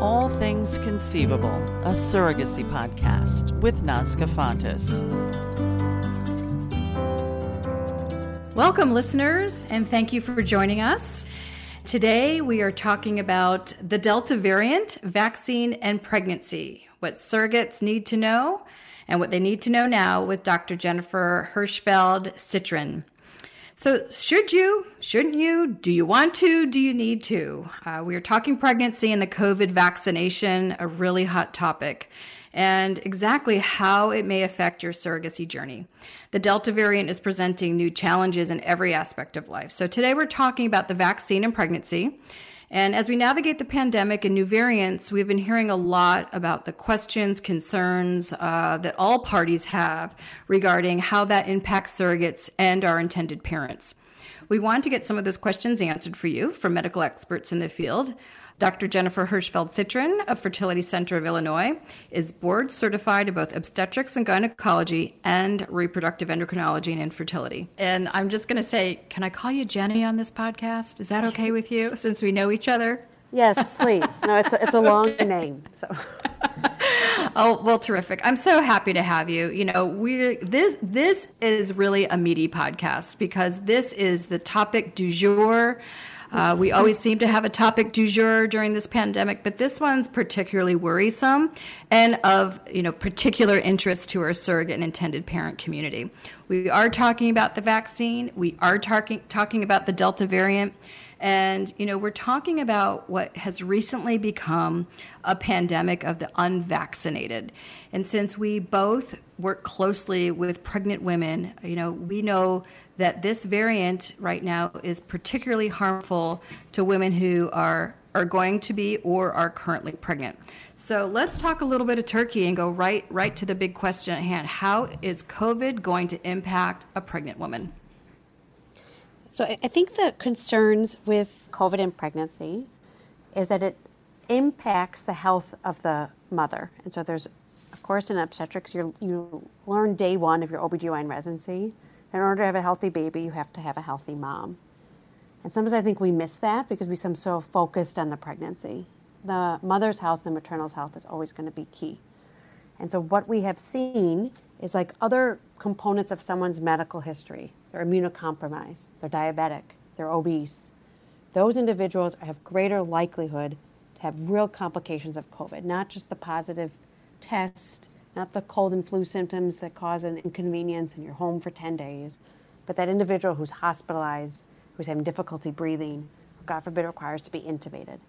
All Things Conceivable, a surrogacy podcast with Nazca Fontes. Welcome, listeners, and thank you for joining us. Today, we are talking about the Delta variant, vaccine, and pregnancy, what surrogates need to know, and what they need to know now with Dr. Jennifer Hirshfeld Cytron. So, should you? Shouldn't you? Do you want to? Do you need to? Uh, we are talking pregnancy and the COVID vaccination, a really hot topic, and exactly how it may affect your surrogacy journey. The Delta variant is presenting new challenges in every aspect of life. So, today we're talking about the vaccine and pregnancy. And as we navigate the pandemic and new variants, we've been hearing a lot about the questions, concerns uh, that all parties have regarding how that impacts surrogates and our intended parents. We want to get some of those questions answered for you from medical experts in the field. Dr. Jennifer Hirshfeld Cytron of Fertility Center of Illinois is board certified in both obstetrics and gynecology and reproductive endocrinology and infertility. And I'm just going to say, can I call you Jenny on this podcast? Is that okay with you since we know each other? Yes, please. No, it's a, it's a long name. So. oh well, terrific! I'm so happy to have you. You know, we this this is really a meaty podcast because this is the topic du jour. Uh, we always seem to have a topic du jour during this pandemic, but this one's particularly worrisome and of you know particular interest to our surrogate and intended parent community. We are talking about the vaccine. We are talking talking about the Delta variant. And, you know, we're talking about what has recently become a pandemic of the unvaccinated. And since we both work closely with pregnant women, you know, we know that this variant right now is particularly harmful to women who are are going to be or are currently pregnant. So let's talk a little bit of Turkey and go right right to the big question at hand. How is COVID going to impact a pregnant woman? So I think the concerns with COVID and pregnancy is that it impacts the health of the mother. And so there's, of course, in obstetrics, you you learn day one of your OBGYN residency. In order to have a healthy baby, you have to have a healthy mom. And sometimes I think we miss that because we become so focused on the pregnancy. The mother's health and maternal's health is always going to be key. And so what we have seen is like other components of someone's medical history. They're immunocompromised, they're diabetic, they're obese. Those individuals have greater likelihood to have real complications of COVID, not just the positive test, not the cold and flu symptoms that cause an inconvenience and you're home for 10 days, but that individual who's hospitalized, who's having difficulty breathing, God forbid, requires to be intubated.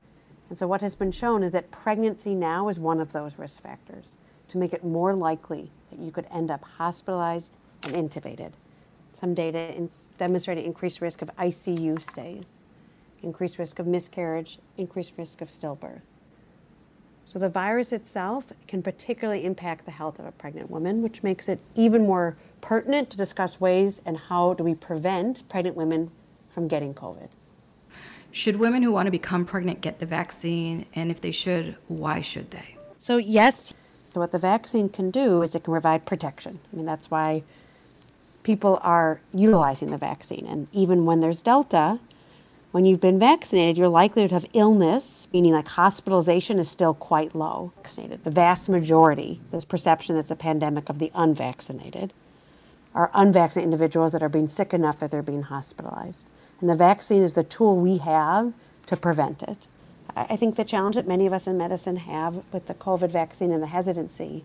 And so, what has been shown is that pregnancy now is one of those risk factors to make it more likely that you could end up hospitalized and intubated. Some data in demonstrated increased risk of ICU stays, increased risk of miscarriage, increased risk of stillbirth. So the virus itself can particularly impact the health of a pregnant woman, which makes it even more pertinent to discuss ways and how do we prevent pregnant women from getting COVID. Should women who want to become pregnant get the vaccine? And if they should, why should they? So, yes, so what the vaccine can do is it can provide protection. I mean, that's why people are utilizing the vaccine. And even when there's Delta, when you've been vaccinated, your likelihood of illness, meaning like hospitalization, is still quite low. Vaccinated. The vast majority, this perception that's a pandemic of the unvaccinated, are unvaccinated individuals that are being sick enough that they're being hospitalized. And the vaccine is the tool we have to prevent it. I think the challenge that many of us in medicine have with the COVID vaccine and the hesitancy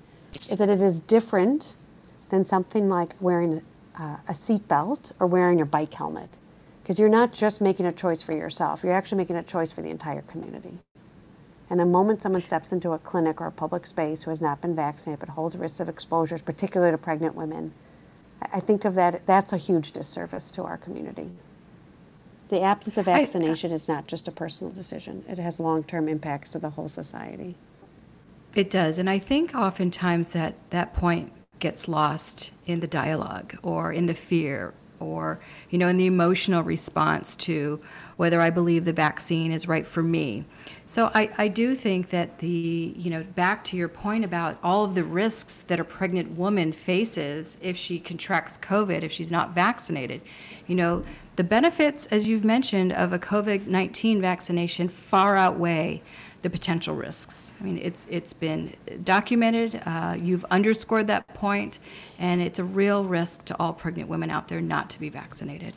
is that it is different than something like wearing uh, a seatbelt or wearing your bike helmet. Because you're not just making a choice for yourself, you're actually making a choice for the entire community. And the moment someone steps into a clinic or a public space who has not been vaccinated but holds risks of exposures, particularly to pregnant women, I think of that, that's a huge disservice to our community. The absence of vaccination I, is not just a personal decision, it has long term impacts to the whole society. It does. And I think oftentimes that that point gets lost in the dialogue or in the fear or you know in the emotional response to whether i believe the vaccine is right for me. So I, I do think that the you know back to your point about all of the risks that a pregnant woman faces if she contracts covid if she's not vaccinated. You know, the benefits, as you've mentioned, of a COVID 19 vaccination far outweigh the potential risks. I mean, it's, it's been documented, uh, you've underscored that point, and it's a real risk to all pregnant women out there not to be vaccinated.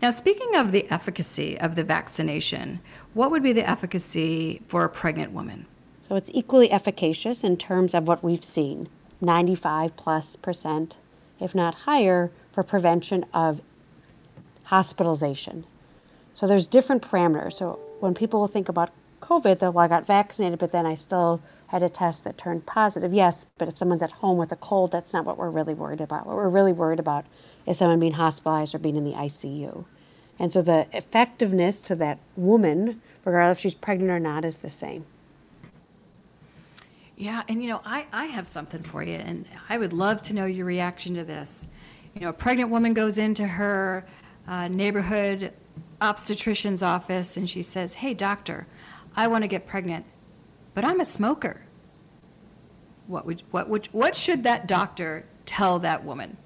Now, speaking of the efficacy of the vaccination, what would be the efficacy for a pregnant woman? So it's equally efficacious in terms of what we've seen 95 plus percent, if not higher, for prevention of hospitalization. So there's different parameters. So when people will think about COVID, well, I got vaccinated, but then I still had a test that turned positive. Yes, but if someone's at home with a cold, that's not what we're really worried about. What we're really worried about is someone being hospitalized or being in the ICU. And so the effectiveness to that woman, regardless if she's pregnant or not, is the same. Yeah, and you know, I, I have something for you, and I would love to know your reaction to this. You know, a pregnant woman goes into her uh, neighborhood obstetrician's office and she says, Hey, doctor, I want to get pregnant, but I'm a smoker. What, would, what, would, what should that doctor tell that woman?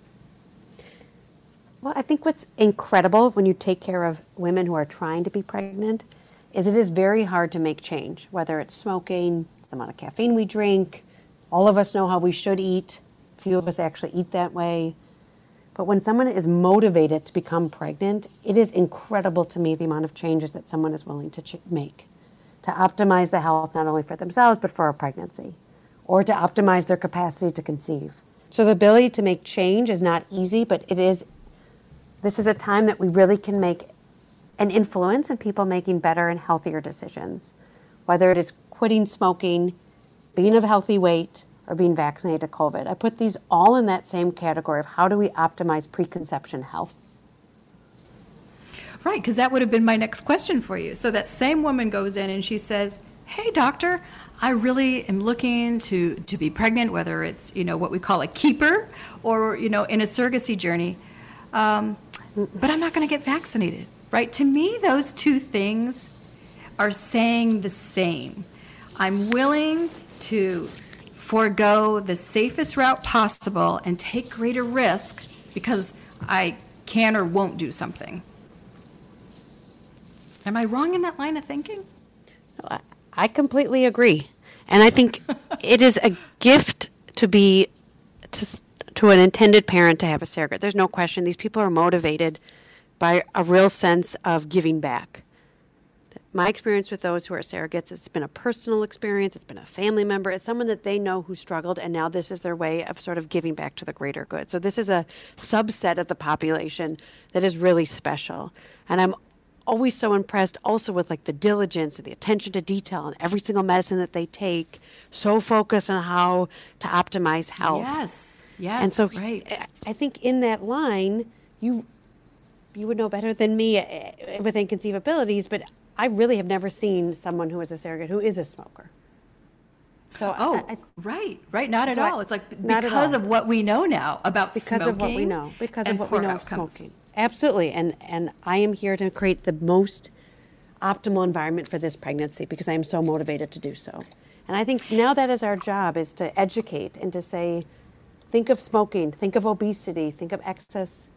Well, I think what's incredible when you take care of women who are trying to be pregnant is it is very hard to make change, whether it's smoking, the amount of caffeine we drink. All of us know how we should eat. Few of us actually eat that way. But when someone is motivated to become pregnant, it is incredible to me the amount of changes that someone is willing to ch- make to optimize the health not only for themselves but for a pregnancy or to optimize their capacity to conceive. So the ability to make change is not easy, but it is this is a time that we really can make an influence in people making better and healthier decisions. Whether it is quitting smoking, being of healthy weight, or being vaccinated to COVID. I put these all in that same category of how do we optimize preconception health. Right, because that would have been my next question for you. So that same woman goes in and she says, "Hey, doctor, I really am looking to to be pregnant, whether it's you know what we call a keeper or you know in a surrogacy journey, um, but I'm not going to get vaccinated." Right? To me, those two things are saying the same. I'm willing to forego the safest route possible and take greater risk because I can or won't do something. Am I wrong in that line of thinking? I completely agree. And I think it is a gift to be to, to an intended parent to have a surrogate. There's no question. These people are motivated by a real sense of giving back my experience with those who are surrogates, it's been a personal experience, it's been a family member, it's someone that they know who struggled, and now this is their way of sort of giving back to the greater good. So this is a subset of the population that is really special. And I'm always so impressed also with like the diligence and the attention to detail and every single medicine that they take, so focused on how to optimize health. Yes. Yes. And so right. I think in that line, you you would know better than me uh, with in Conceivabilities, but I really have never seen someone who is a surrogate who is a smoker. So oh, I, I, right, right, not at all. it's like because of what we know now about because smoking of what we know, because of what we know outcomes. of smoking. Absolutely, and and I am here to create the most optimal environment for this pregnancy because I am so motivated to do so. And I think now that is our job is to educate and to say, think of smoking, think of obesity, think of excess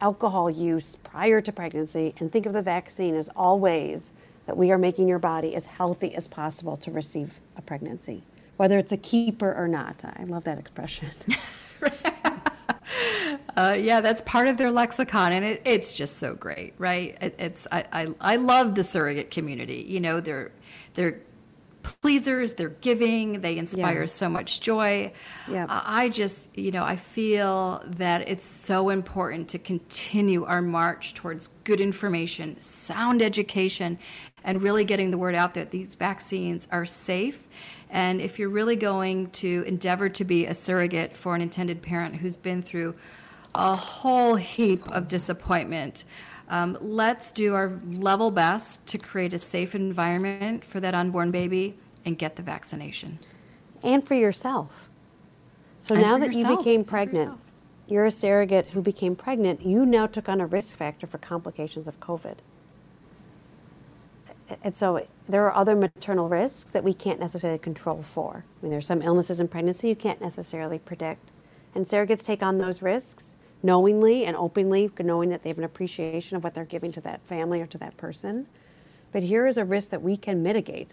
alcohol use prior to pregnancy and think of the vaccine as all ways that we are making your body as healthy as possible to receive a pregnancy, whether it's a keeper or not. I love that expression. uh, yeah, that's part of their lexicon, and it, it's just so great, right? It, it's I, I I love the surrogate community. You know, they're they're pleasers, they're giving, they inspire yeah. so much joy. Yeah. I just, you know, I feel that it's so important to continue our march towards good information, sound education, and really getting the word out that these vaccines are safe. And if you're really going to endeavor to be a surrogate for an intended parent who's been through a whole heap of disappointment, um, let's do our level best to create a safe environment for that unborn baby and get the vaccination. And for yourself. So and now that yourself. you became pregnant, you're a surrogate who became pregnant, you now took on a risk factor for complications of COVID. And so there are other maternal risks that we can't necessarily control for. I mean, there's some illnesses in pregnancy you can't necessarily predict. And surrogates take on those risks knowingly and openly, knowing that they have an appreciation of what they're giving to that family or to that person. But here is a risk that we can mitigate.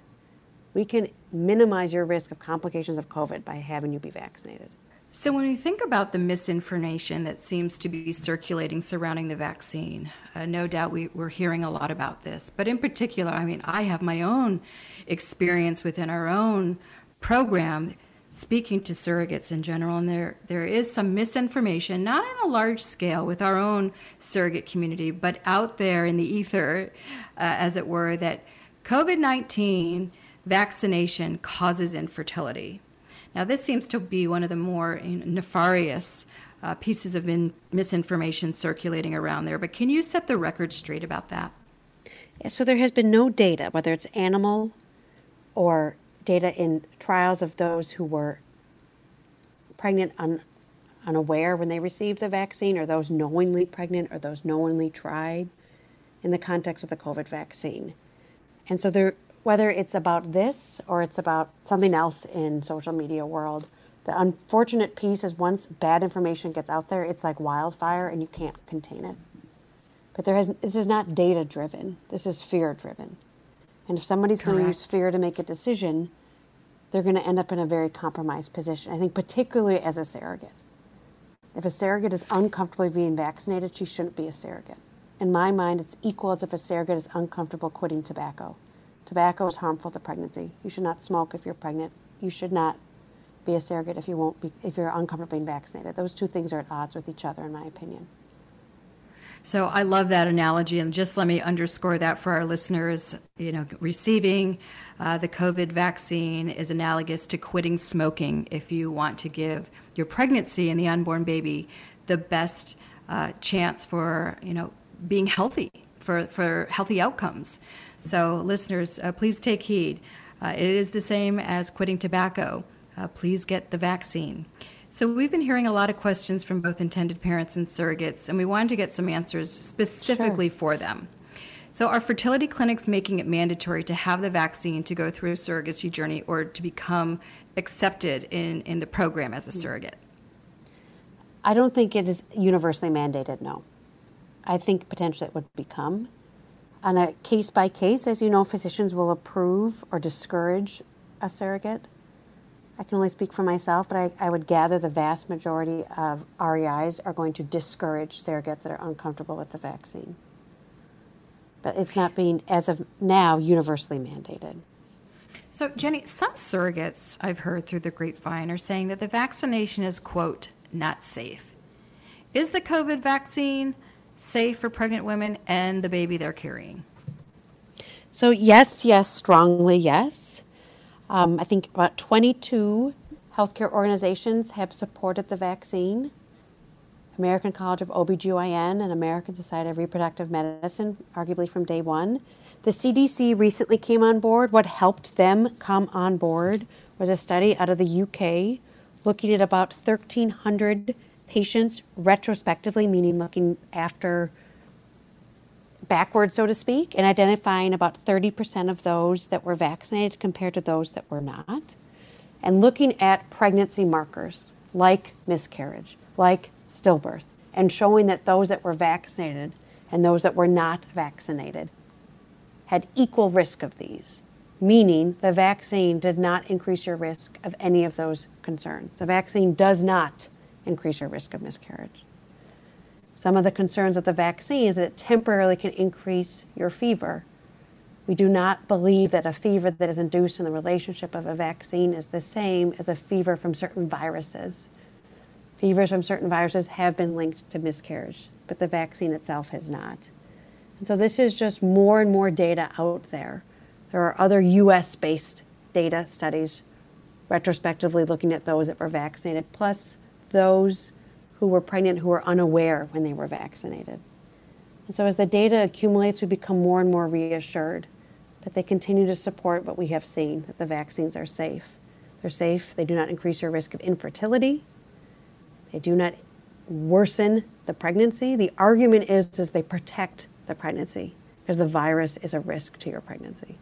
We can minimize your risk of complications of COVID by having you be vaccinated. So, when we think about the misinformation that seems to be circulating surrounding the vaccine, uh, no doubt we, we're hearing a lot about this. But in particular, I mean, I have my own experience within our own program speaking to surrogates in general, and there, there is some misinformation, not on a large scale with our own surrogate community, but out there in the ether, uh, as it were, that COVID 19 vaccination causes infertility. Now, this seems to be one of the more nefarious uh, pieces of in- misinformation circulating around there, but can you set the record straight about that? So, there has been no data, whether it's animal or data in trials of those who were pregnant un, unaware when they received the vaccine, or those knowingly pregnant, or those knowingly tried in the context of the COVID vaccine. And so there, whether it's about this or it's about something else in social media world, the unfortunate piece is once bad information gets out there, it's like wildfire and you can't contain it. But there has, this is not data driven. This is fear driven. And if somebody's going to use fear to make a decision, they're going to end up in a very compromised position. I think, particularly as a surrogate. If a surrogate is uncomfortable being vaccinated, she shouldn't be a surrogate. In my mind, it's equal as if a surrogate is uncomfortable quitting tobacco. Tobacco is harmful to pregnancy. You should not smoke if you're pregnant. You should not be a surrogate if you won't be if you're uncomfortable being vaccinated. Those two things are at odds with each other, in my opinion. So I love that analogy, and just let me underscore that for our listeners. You know, receiving uh, the COVID vaccine is analogous to quitting smoking if you want to give your pregnancy and the unborn baby the best uh, chance for you know being healthy for for healthy outcomes. So listeners, uh, please take heed. Uh, it is the same as quitting tobacco. Uh, please get the vaccine. So, we've been hearing a lot of questions from both intended parents and surrogates, and we wanted to get some answers specifically sure. for them. So, are fertility clinics making it mandatory to have the vaccine to go through a surrogacy journey or to become accepted in, in the program as a hmm. surrogate? I don't think it is universally mandated, no. I think potentially it would become. On a case by case, as you know, physicians will approve or discourage a surrogate. I can only speak for myself, but I, I would gather the vast majority of REIs are going to discourage surrogates that are uncomfortable with the vaccine. But it's not being, as of now, universally mandated. So, Jenny, some surrogates I've heard through the grapevine are saying that the vaccination is, quote, not safe. Is the COVID vaccine safe for pregnant women and the baby they're carrying? So, yes, yes, strongly yes. Um, I think about 22 healthcare organizations have supported the vaccine. American College of OBGYN and American Society of Reproductive Medicine, arguably from day one. The CDC recently came on board. What helped them come on board was a study out of the UK looking at about 1,300 patients retrospectively, meaning looking after backwards, so to speak, in identifying about 30% of those that were vaccinated compared to those that were not, and looking at pregnancy markers like miscarriage, like stillbirth, and showing that those that were vaccinated and those that were not vaccinated had equal risk of these, meaning the vaccine did not increase your risk of any of those concerns. The vaccine does not increase your risk of miscarriage. Some of the concerns of the vaccine is that it temporarily can increase your fever. We do not believe that a fever that is induced in the relationship of a vaccine is the same as a fever from certain viruses. Fevers from certain viruses have been linked to miscarriage, but the vaccine itself has not. And so this is just more and more data out there. There are other US based data studies retrospectively looking at those that were vaccinated, plus those who were pregnant who were unaware when they were vaccinated. And so as the data accumulates, we become more and more reassured that they continue to support what we have seen, that the vaccines are safe. They're safe, they do not increase your risk of infertility, they do not worsen the pregnancy. The argument is, is they protect the pregnancy because the virus is a risk to your pregnancy.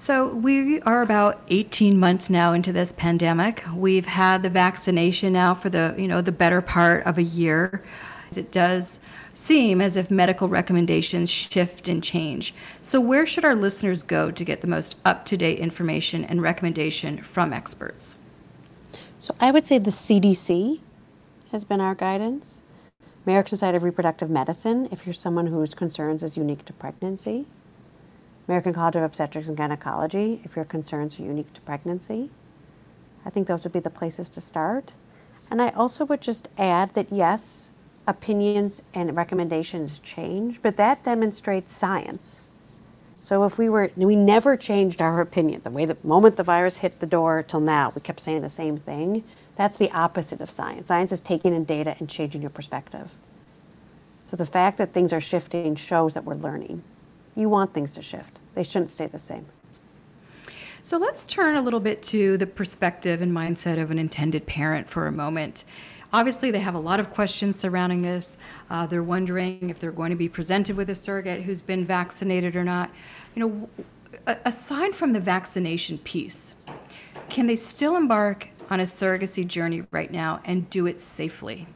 So we are about 18 months now into this pandemic. We've had the vaccination now for the, you know, the better part of a year. It does seem as if medical recommendations shift and change. So where should our listeners go to get the most up-to-date information and recommendation from experts? So I would say the CDC has been our guidance. American Society of Reproductive Medicine, if you're someone whose concerns is unique to pregnancy. American College of Obstetrics and Gynecology, if your concerns are unique to pregnancy. I think those would be the places to start. And I also would just add that yes, opinions and recommendations change, but that demonstrates science. So if we were, we never changed our opinion. The way the moment the virus hit the door till now, we kept saying the same thing. That's the opposite of science. Science is taking in data and changing your perspective. So the fact that things are shifting shows that we're learning. You want things to shift. They shouldn't stay the same. So let's turn a little bit to the perspective and mindset of an intended parent for a moment. Obviously, they have a lot of questions surrounding this. Uh, they're wondering if they're going to be presented with a surrogate who's been vaccinated or not. You know, aside from the vaccination piece, can they still embark on a surrogacy journey right now and do it safely?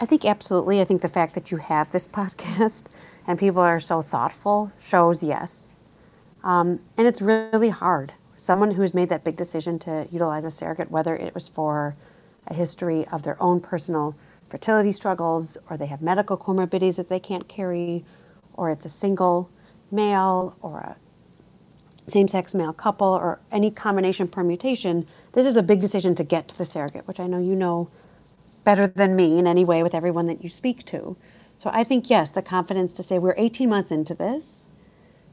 I think absolutely. I think the fact that you have this podcast and people are so thoughtful shows yes. Um, and it's really hard. Someone who's made that big decision to utilize a surrogate, whether it was for a history of their own personal fertility struggles, or they have medical comorbidities that they can't carry, or it's a single male or a same sex male couple, or any combination permutation, this is a big decision to get to the surrogate, which I know you know better than me in any way with everyone that you speak to. So I think, yes, the confidence to say we're 18 months into this,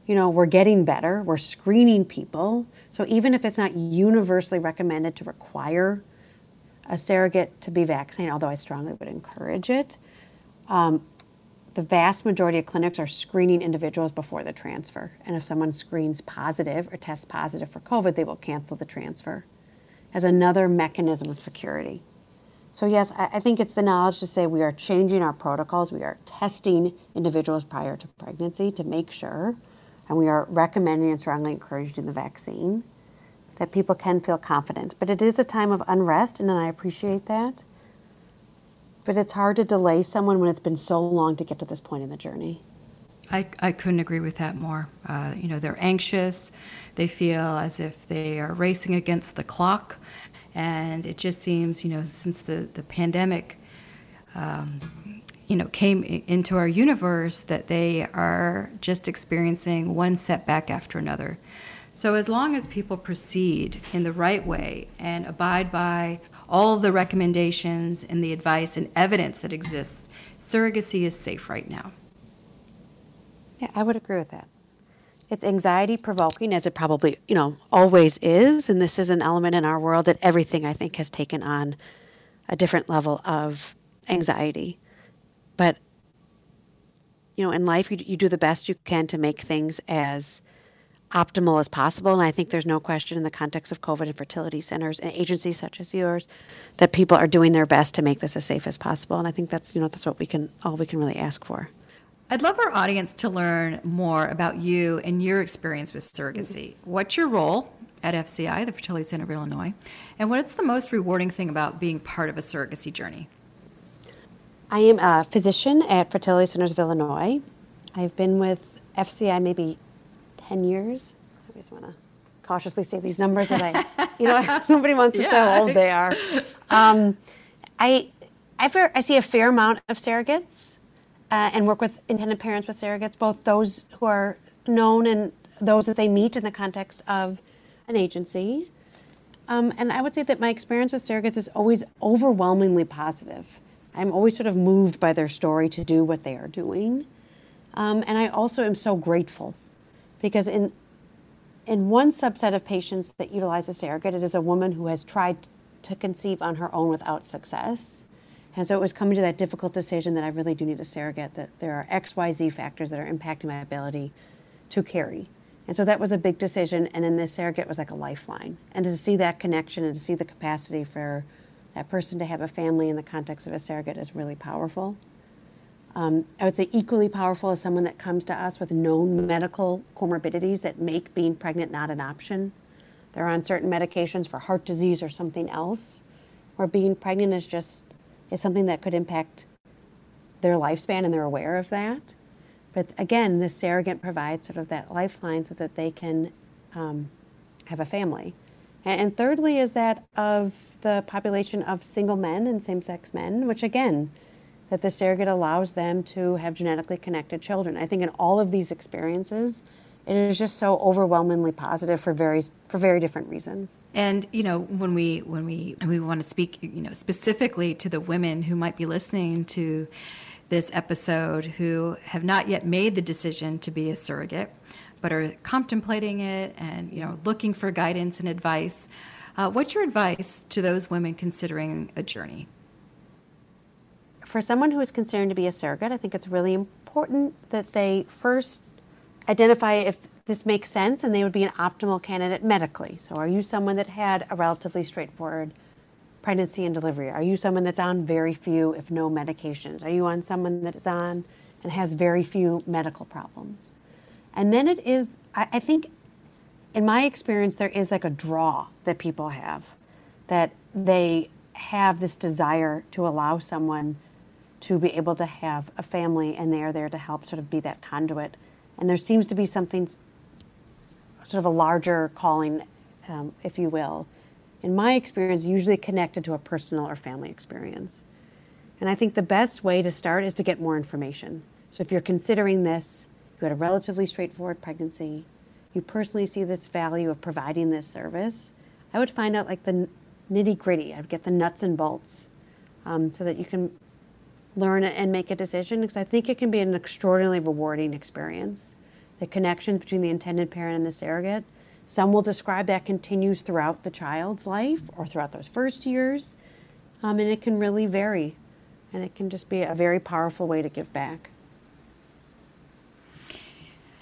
you know, we're getting better, we're screening people. So even if it's not universally recommended to require a surrogate to be vaccinated, although I strongly would encourage it, um, the vast majority of clinics are screening individuals before the transfer. And if someone screens positive or tests positive for COVID, they will cancel the transfer as another mechanism of security. So, yes, I, think it's the knowledge to say we are changing our protocols. We are testing individuals prior to pregnancy to make sure, and we are recommending and strongly encouraging the vaccine that people can feel confident. But it is a time of unrest, and I appreciate that. But it's hard to delay someone when it's been so long to get to this point in the journey. I, I couldn't agree with that more. Uh, you know, they're anxious. They feel as if they are racing against the clock. And it just seems, you know, since the, the pandemic, um, you know, came into our universe, that they are just experiencing one setback after another. So, as long as people proceed in the right way and abide by all the recommendations and the advice and evidence that exists, surrogacy is safe right now. Yeah, I would agree with that. It's anxiety provoking, as it probably, you know, always is. And this is an element in our world that everything, I think, has taken on a different level of anxiety. But, you know, in life, you, you do the best you can to make things as optimal as possible. And I think there's no question in the context of COVID and fertility centers and agencies such as yours that people are doing their best to make this as safe as possible. And I think that's, you know, that's what we can, all we can really ask for. I'd love our audience to learn more about you and your experience with surrogacy. What's your role at FCI, the Fertility Center of Illinois, and what's the most rewarding thing about being part of a surrogacy journey? I am a physician at Fertility Centers of Illinois. I've been with FCI maybe 10 years. I just want to cautiously say these numbers that I, you know, nobody wants to yeah. say how old they are. Um, I, I, I see a fair amount of surrogates uh, and work with intended parents with surrogates, both those who are known and those that they meet in the context of an agency. Um, and I would say that my experience with surrogates is always overwhelmingly positive. I'm always sort of moved by their story to do what they are doing. Um, and I also am so grateful because in in one subset of patients that utilize a surrogate, it is a woman who has tried to conceive on her own without success. And so it was coming to that difficult decision that I really do need a surrogate, that there are X, Y, Z factors that are impacting my ability to carry. And so that was a big decision. And then this surrogate was like a lifeline. And to see that connection and to see the capacity for that person to have a family in the context of a surrogate is really powerful. Um, I would say equally powerful is someone that comes to us with known medical comorbidities that make being pregnant not an option. They're on certain medications for heart disease or something else, where being pregnant is just is something that could impact their lifespan and they're aware of that. But again, the surrogate provides sort of that lifeline so that they can um, have a family. And, and thirdly, is that of the population of single men and same sex men, which again, that the surrogate allows them to have genetically connected children. I think in all of these experiences, it is just so overwhelmingly positive for very for very different reasons. And you know, when we when we we want to speak, you know, specifically to the women who might be listening to this episode who have not yet made the decision to be a surrogate, but are contemplating it and you know looking for guidance and advice. Uh, what's your advice to those women considering a journey? for someone who is considered to be a surrogate, I think it's really important that they first identify if this makes sense and they would be an optimal candidate medically. So, are you someone that had a relatively straightforward pregnancy and delivery? Are you someone that's on very few, if no, medications? Are you on someone that is on and has very few medical problems? And then it is, I, I think, in my experience, there is like a draw that people have that they have this desire to allow someone to be able to have a family and they are there to help sort of be that conduit. And there seems to be something, sort of a larger calling, um, if you will, in my experience, usually connected to a personal or family experience. And I think the best way to start is to get more information. So if you're considering this, you had a relatively straightforward pregnancy, you personally see this value of providing this service, I would find out like the nitty gritty. I'd get the nuts and bolts um, so that you can learn and make a decision because I think it can be an extraordinarily rewarding experience. The connection between the intended parent and the surrogate. Some will describe that continues throughout the child's life or throughout those first years, um, and it can really vary. And it can just be a very powerful way to give back.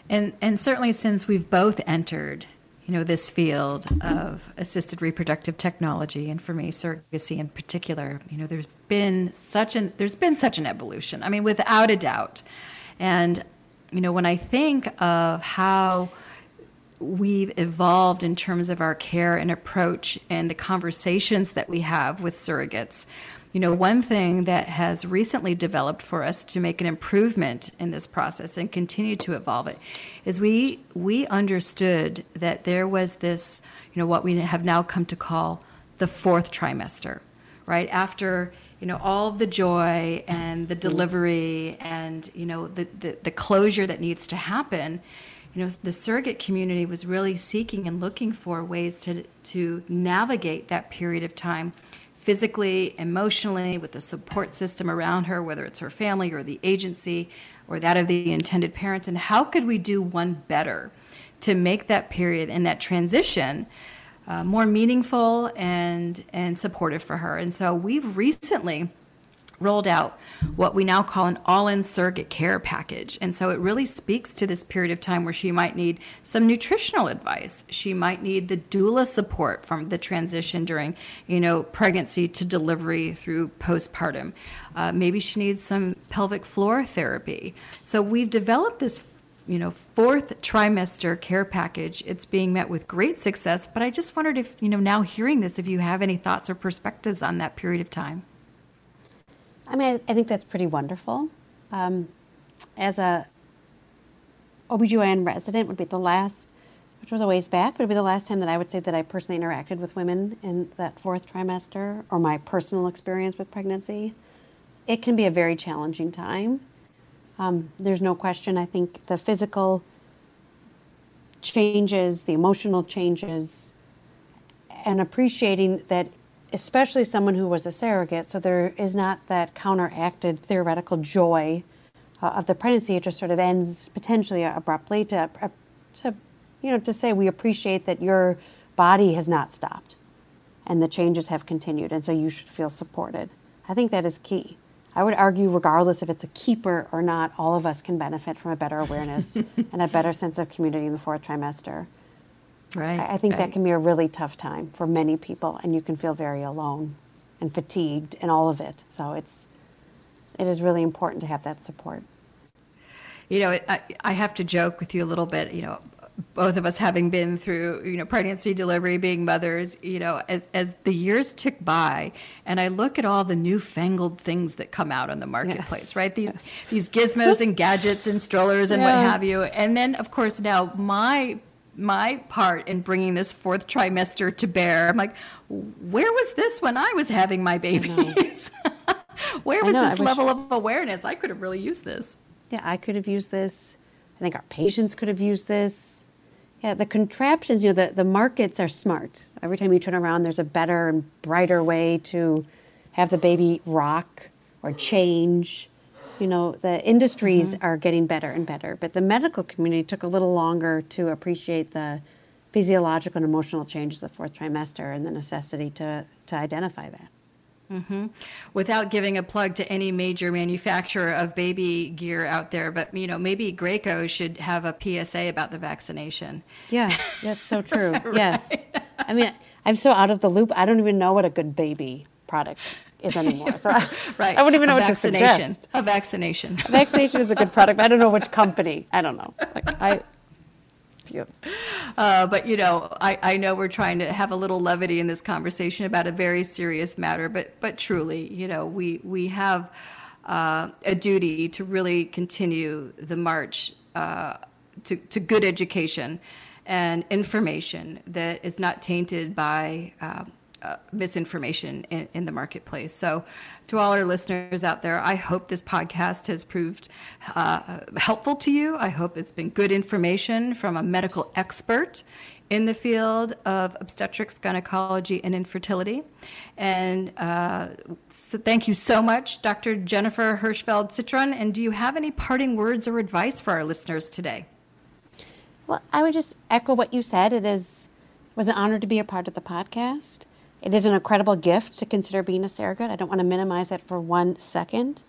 And, and certainly since we've both entered you know, this field of assisted reproductive technology, and for me, surrogacy in particular, you know, there's been such an there's been such an evolution. I mean, without a doubt. And you know, when I think of how we've evolved in terms of our care and approach and the conversations that we have with surrogates, you know, one thing that has recently developed for us to make an improvement in this process and continue to evolve it is we we understood that there was this, you know, what we have now come to call the fourth trimester, right? After you know all the joy and the delivery and you know the, the, the closure that needs to happen you know the surrogate community was really seeking and looking for ways to to navigate that period of time physically, emotionally, with the support system around her, whether it's her family or the agency or that of the intended parents, and how could we do one better to make that period and that transition uh, more meaningful and and supportive for her? And so we've recently rolled out what we now call an all in surrogate care package. And so it really speaks to this period of time where she might need some nutritional advice. She might need the doula support from the transition during, you know, pregnancy to delivery through postpartum. Uh, maybe she needs some pelvic floor therapy. So we've developed this you know fourth trimester care package it's being met with great success but i just wondered if you know now hearing this if you have any thoughts or perspectives on that period of time I mean, I think that's pretty wonderful. Um, as a OBGYN resident would be the last, which was a ways back, but it would be the last time that I would say that I personally interacted with women in that fourth trimester or my personal experience with pregnancy. It can be a very challenging time. Um, there's no question. I think the physical changes, the emotional changes, and appreciating that especially someone who was a surrogate, so there is not that counteracted theoretical joy uh, of the pregnancy. It just sort of ends potentially abruptly to, uh, to, you know, to say we appreciate that your body has not stopped and the changes have continued, and so you should feel supported. I think that is key. I would argue, regardless if it's a keeper or not, all of us can benefit from a better awareness and a better sense of community in the fourth trimester. Right. I think right. that can be a really tough time for many people, and you can feel very alone and fatigued and all of it. So it's it is really important to have that support. You know, I, I have to joke with you a little bit. You know, both of us having been through, you know, pregnancy, delivery, being mothers, you know, as, as the years tick by and I look at all the newfangled things that come out on the marketplace, yes. right? These, yes. these gizmos and gadgets and strollers and yeah. what have you. And then of course now my, my part in bringing this fourth trimester to bear, I'm like, where was this when I was having my babies? where was this level of awareness? I could have really used this. Yeah, I could have used this. I think our patients could have used this. Yeah, the contraptions, you know, the, the markets are smart. Every time you turn around, there's a better and brighter way to have the baby rock or change. You know, the industries mm-hmm. are getting better and better, but the medical community took a little longer to appreciate the physiological and emotional changes of the fourth trimester and the necessity to, to identify that. Mm-hmm. Without giving a plug to any major manufacturer of baby gear out there, but you know maybe Graco should have a PSA about the vaccination. Yeah, that's so true. right? Yes, I mean I'm so out of the loop. I don't even know what a good baby product is anymore. So I, right, I wouldn't even know a what to suggest. A vaccination. A vaccination is a good product. I don't know which company. I don't know. Like I. Uh, but you know, I, I know we're trying to have a little levity in this conversation about a very serious matter, but but truly, you know, we we have uh, a duty to really continue the march uh, to to good education and information that is not tainted by uh, uh, misinformation in, in, the marketplace. So, to all our listeners out there, I hope this podcast has proved uh, helpful to you. I hope it's been good information from a medical expert in the field of obstetrics, gynecology, and infertility. And uh, so thank you so much, Dr. Jennifer Hirshfeld Cytron. And do you have any parting words or advice for our listeners today? Well, I would just echo what you said. It is it was an honor to be a part of the podcast. It is an incredible gift to consider being a surrogate. I don't want to minimize it for one second.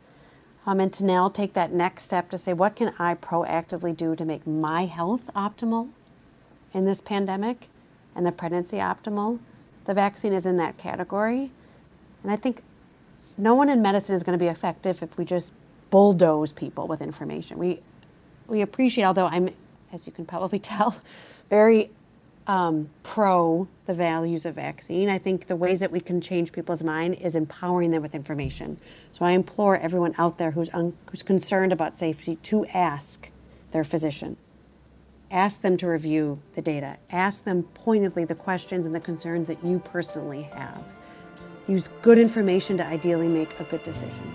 Um, and to now take that next step to say, what can I proactively do to make my health optimal in this pandemic and the pregnancy optimal? The vaccine is in that category. And I think no one in medicine is going to be effective if we just bulldoze people with information. We, we appreciate, although I'm, as you can probably tell, very um, pro the values of vaccine. I think the ways that we can change people's mind is empowering them with information. So I implore everyone out there who's, un- who's concerned about safety to ask their physician. Ask them to review the data. Ask them pointedly the questions and the concerns that you personally have. Use good information to ideally make a good decision.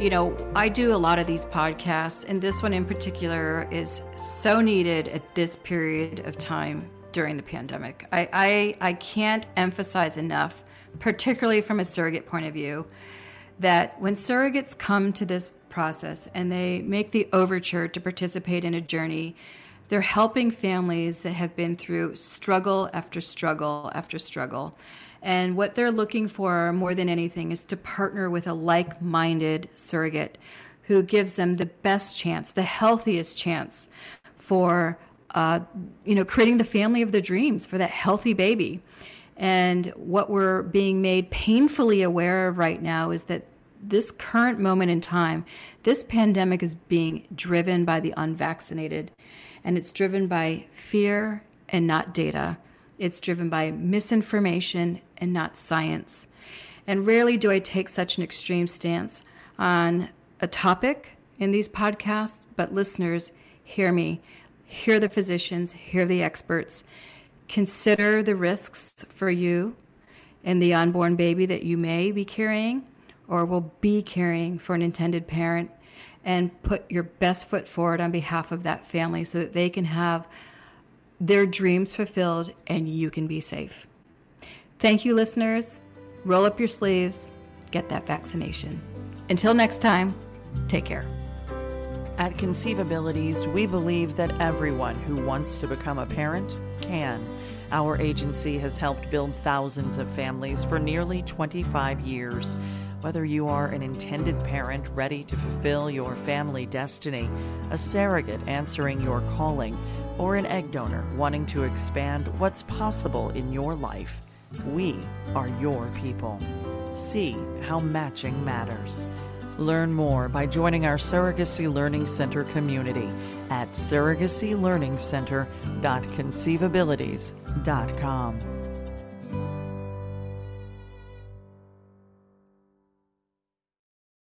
You know, I do a lot of these podcasts, and this one in particular is so needed at this period of time during the pandemic. I, I, I can't emphasize enough, particularly from a surrogate point of view, that when surrogates come to this process and they make the overture to participate in a journey, they're helping families that have been through struggle after struggle after struggle. And what they're looking for more than anything is to partner with a like minded surrogate who gives them the best chance, the healthiest chance for, uh, you know, creating the family of their dreams for that healthy baby. And what we're being made painfully aware of right now is that this current moment in time, this pandemic is being driven by the unvaccinated, and it's driven by fear and not data. It's driven by misinformation and not science. And rarely do I take such an extreme stance on a topic in these podcasts, but listeners, hear me. Hear the physicians, hear the experts. Consider the risks for you and the unborn baby that you may be carrying or will be carrying for an intended parent, and put your best foot forward on behalf of that family so that they can have their dreams fulfilled and you can be safe. Thank you, listeners. Roll up your sleeves, get that vaccination. Until next time, take care. At Conceivabilities, we believe that everyone who wants to become a parent can. Our agency has helped build thousands of families for nearly 25 years. Whether you are an intended parent ready to fulfill your family destiny, a surrogate answering your calling, or an egg donor wanting to expand what's possible in your life, we are your people. See how matching matters. Learn more by joining our Surrogacy Learning Center community at surrogacylearningcenter.conceivabilities.com.